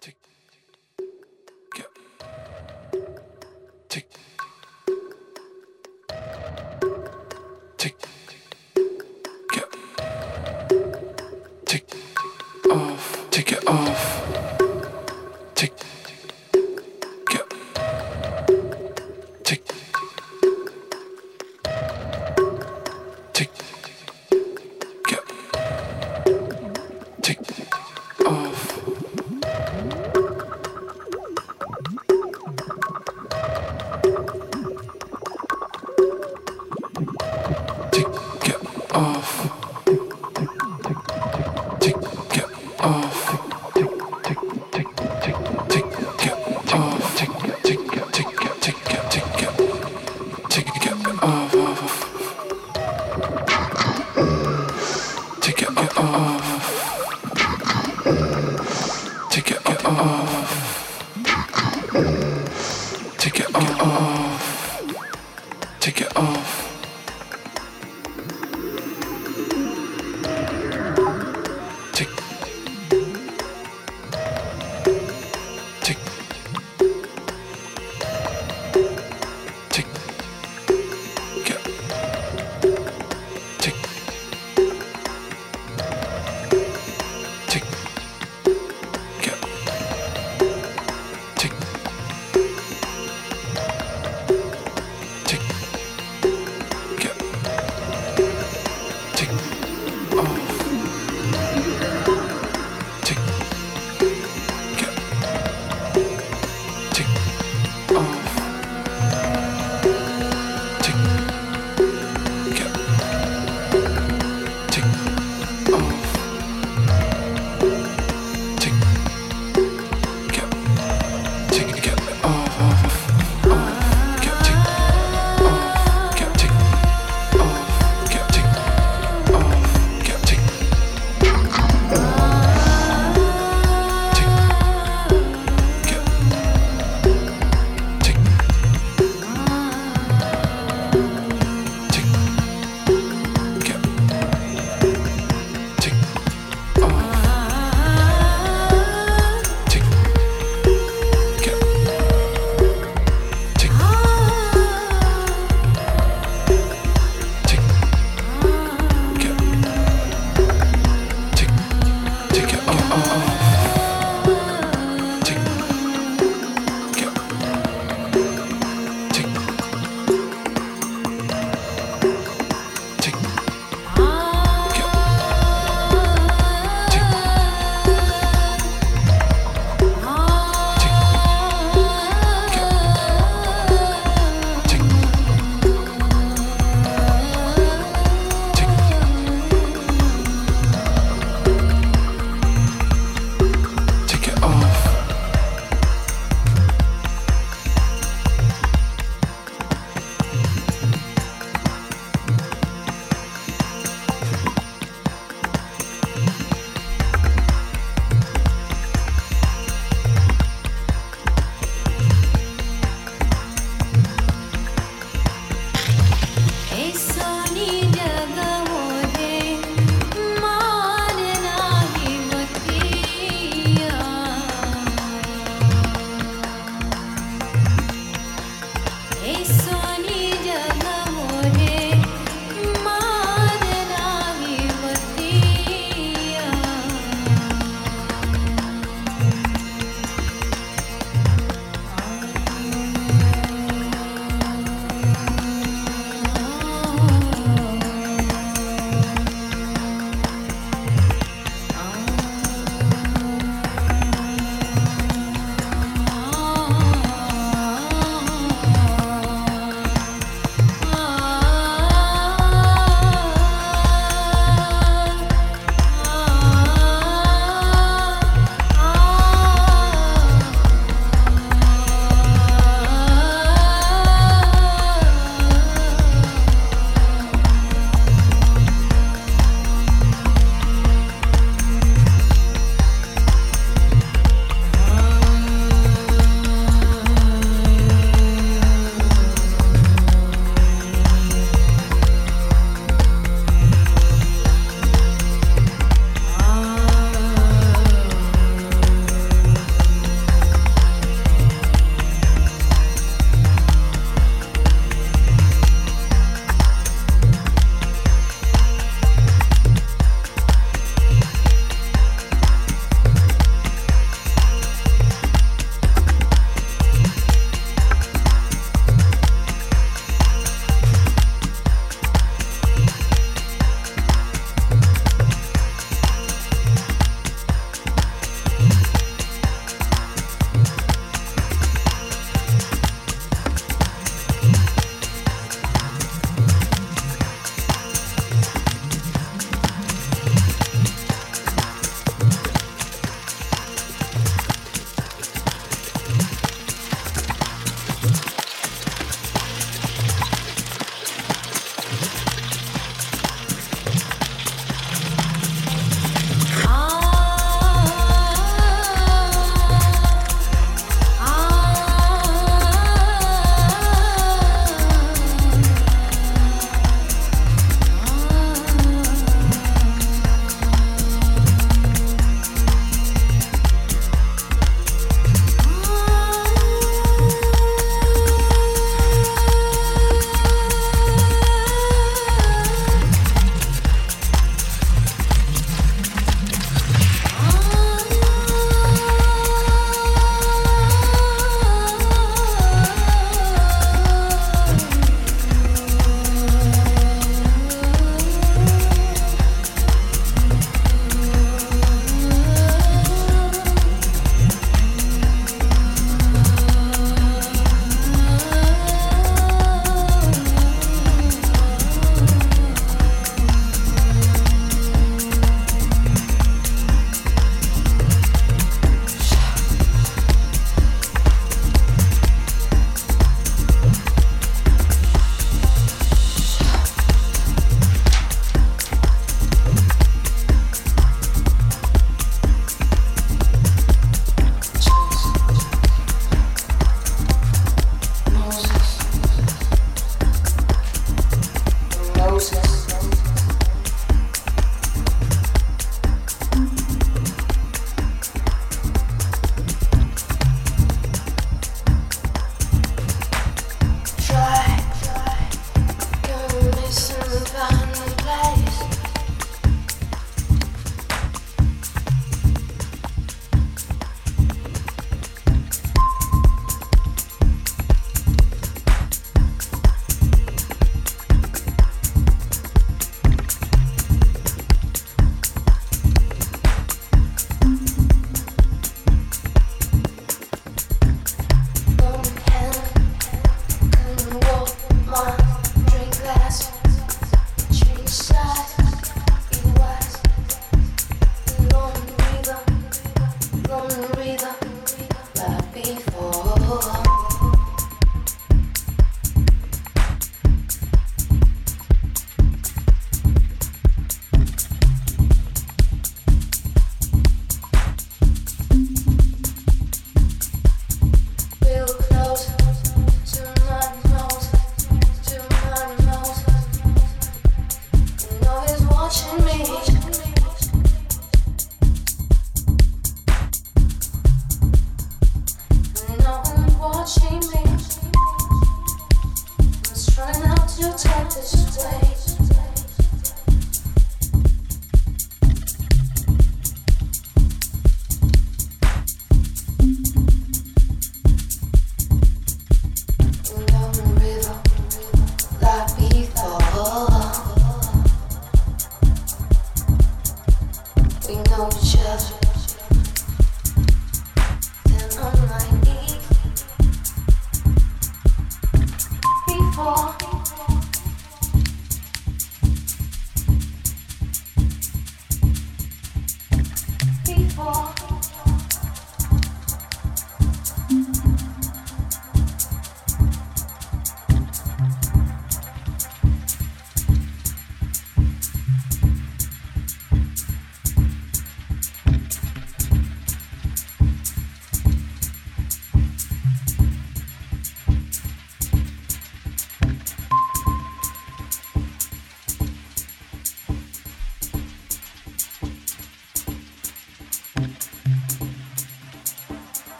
tick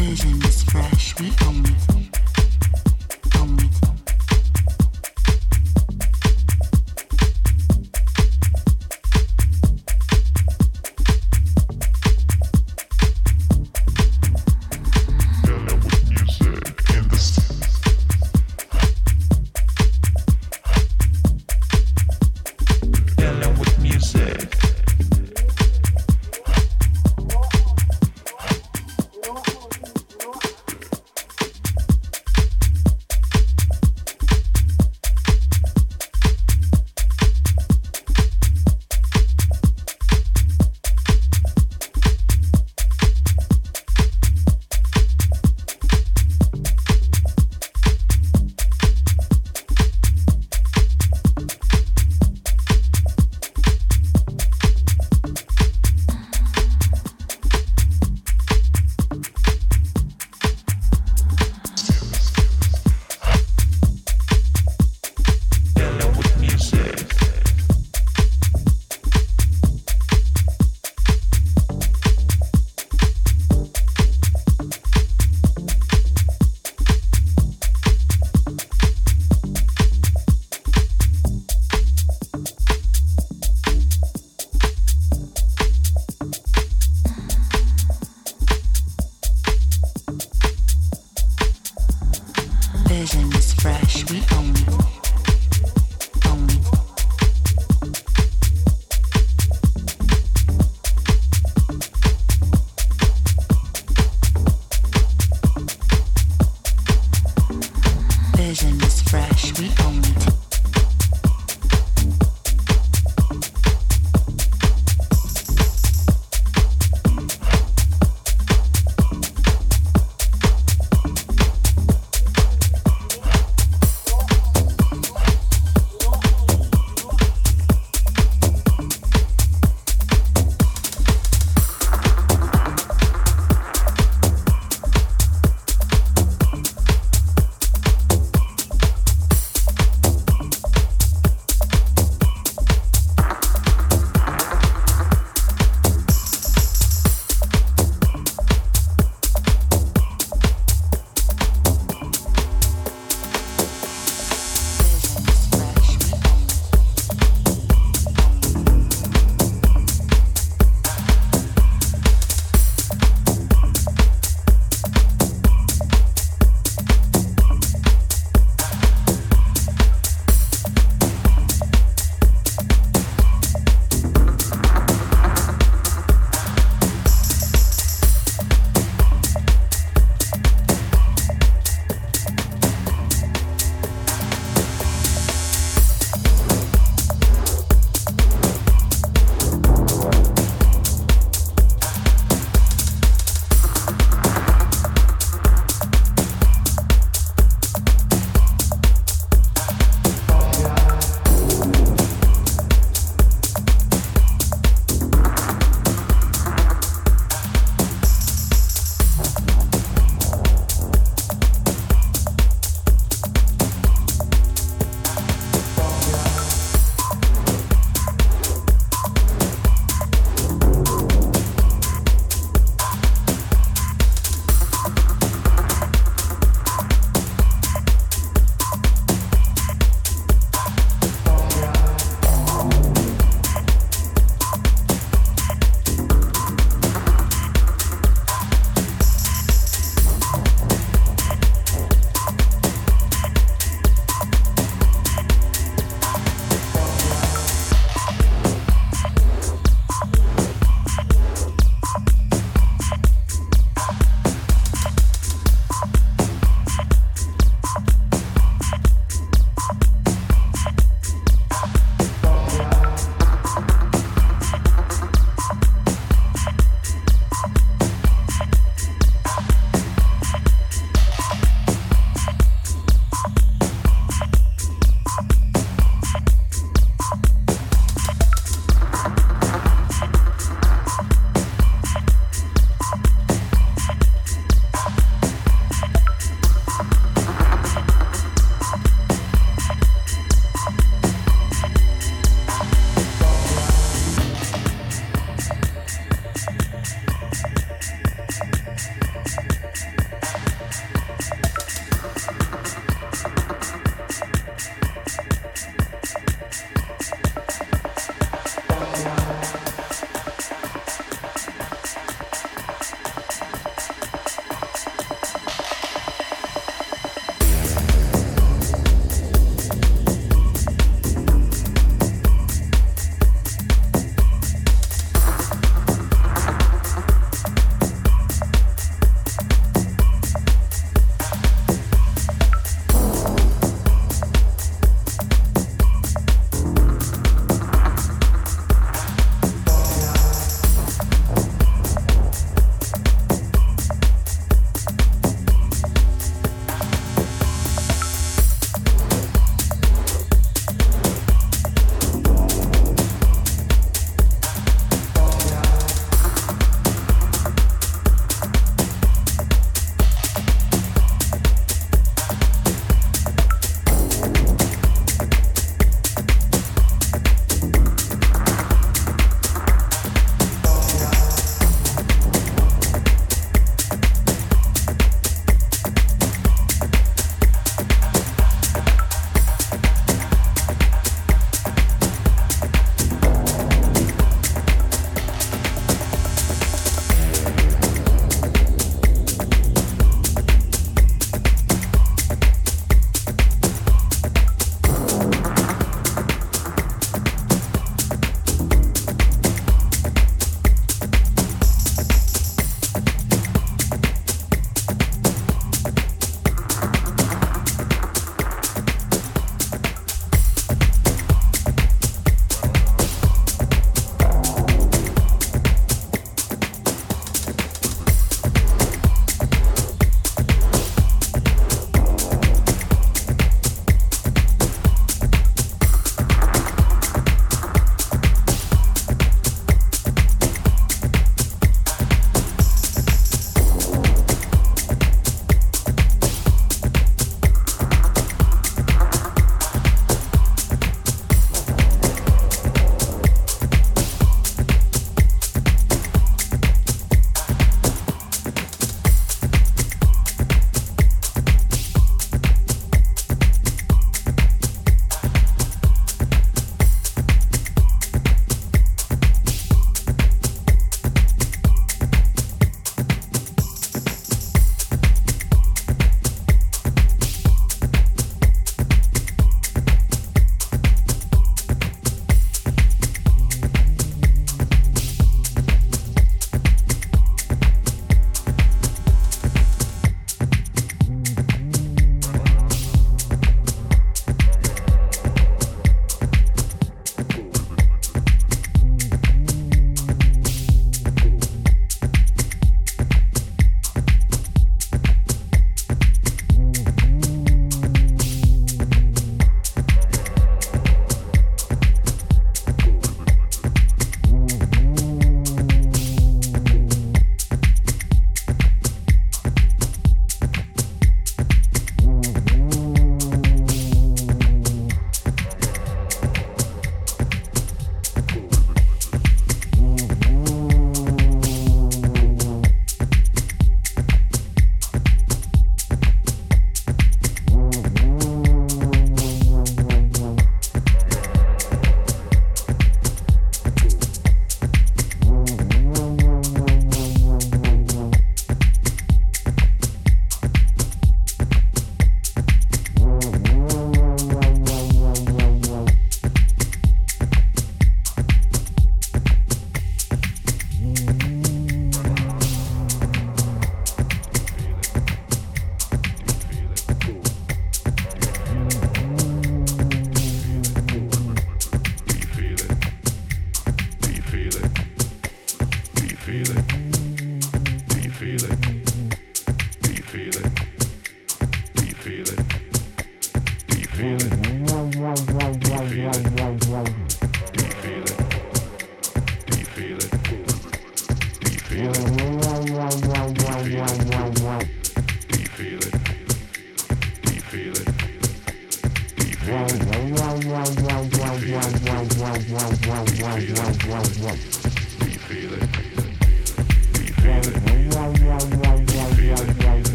vision is fresh. We own it.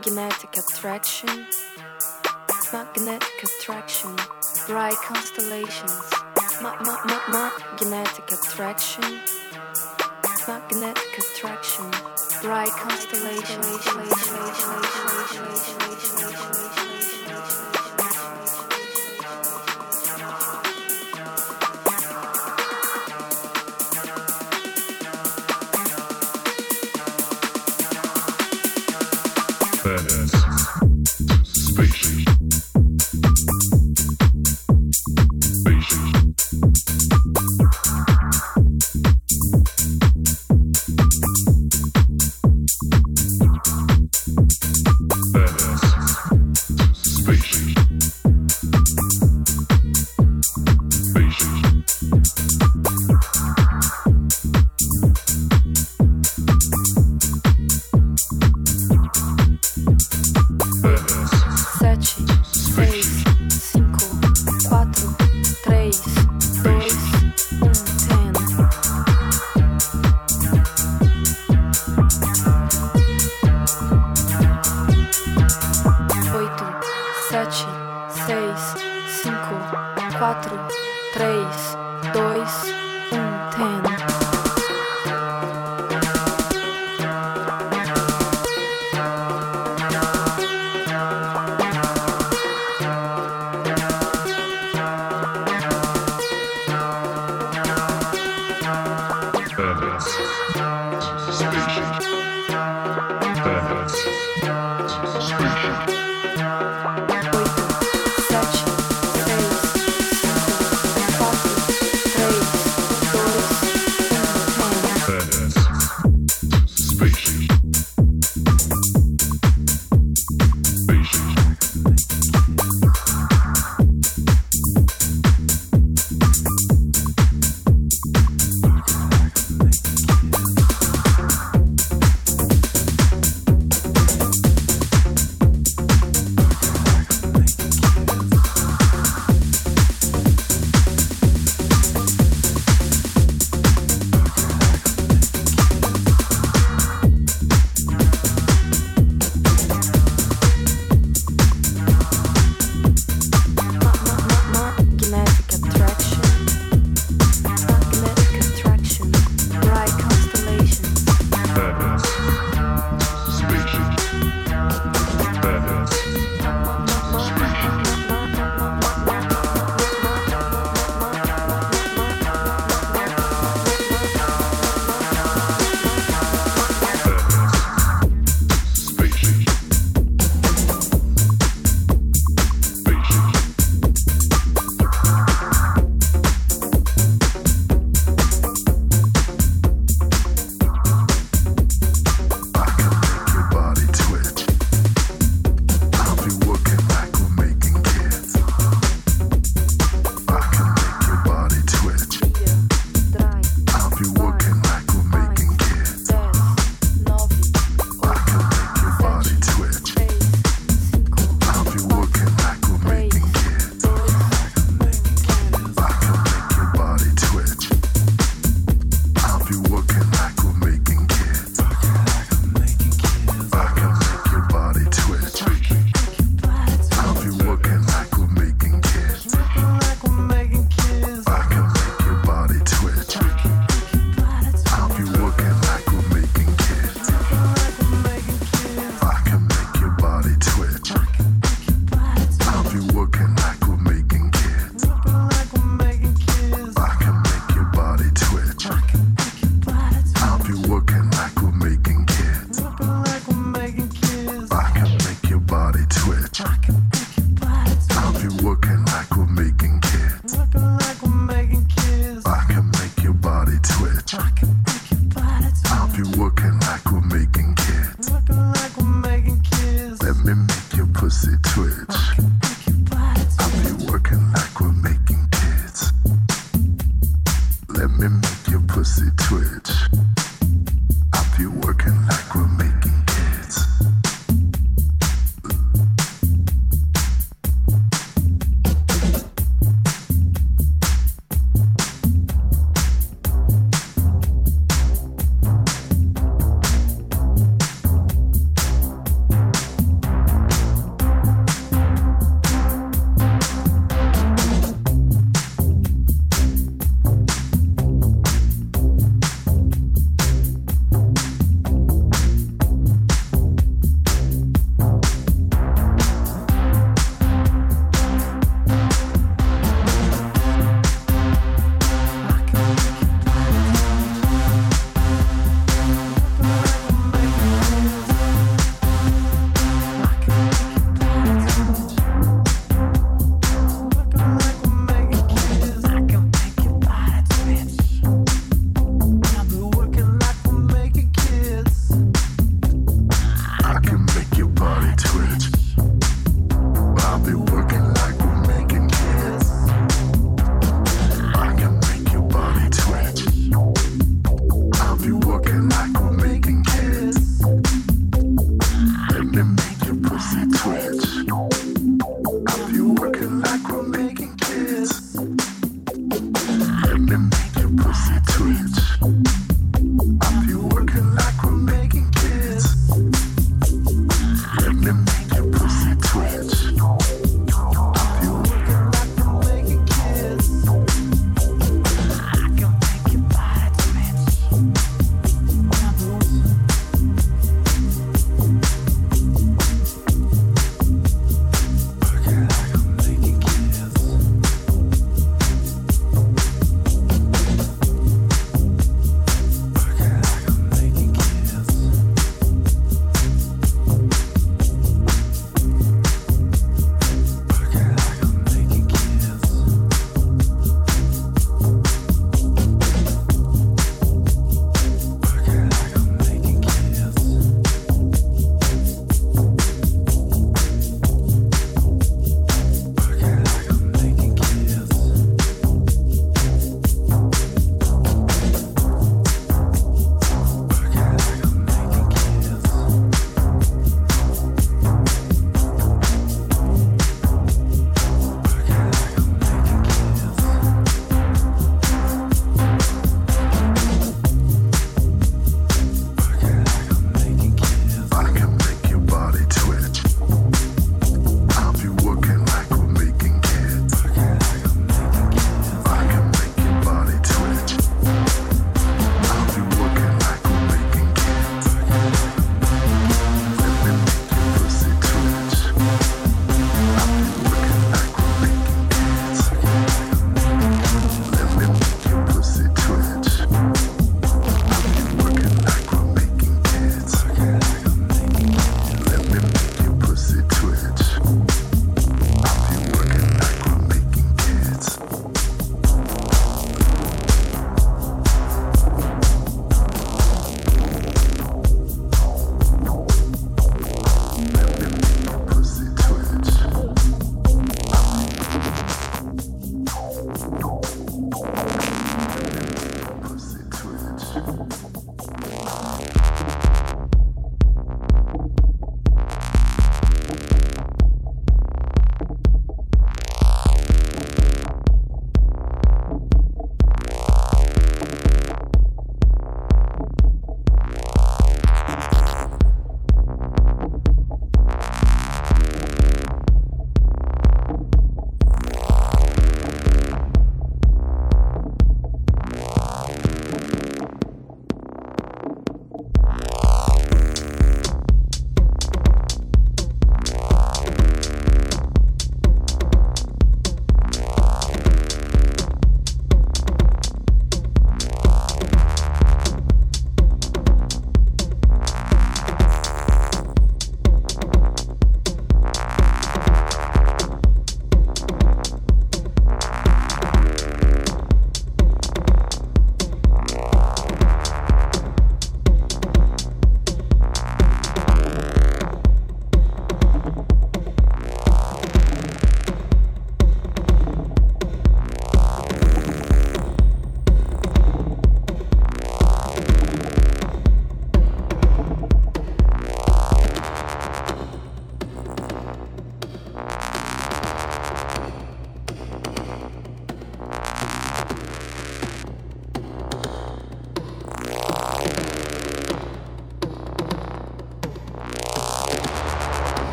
Genetic attraction, magnetic attraction, bright constellations. Ma ma ma ma. Genetic attraction, magnetic attraction, bright constellations.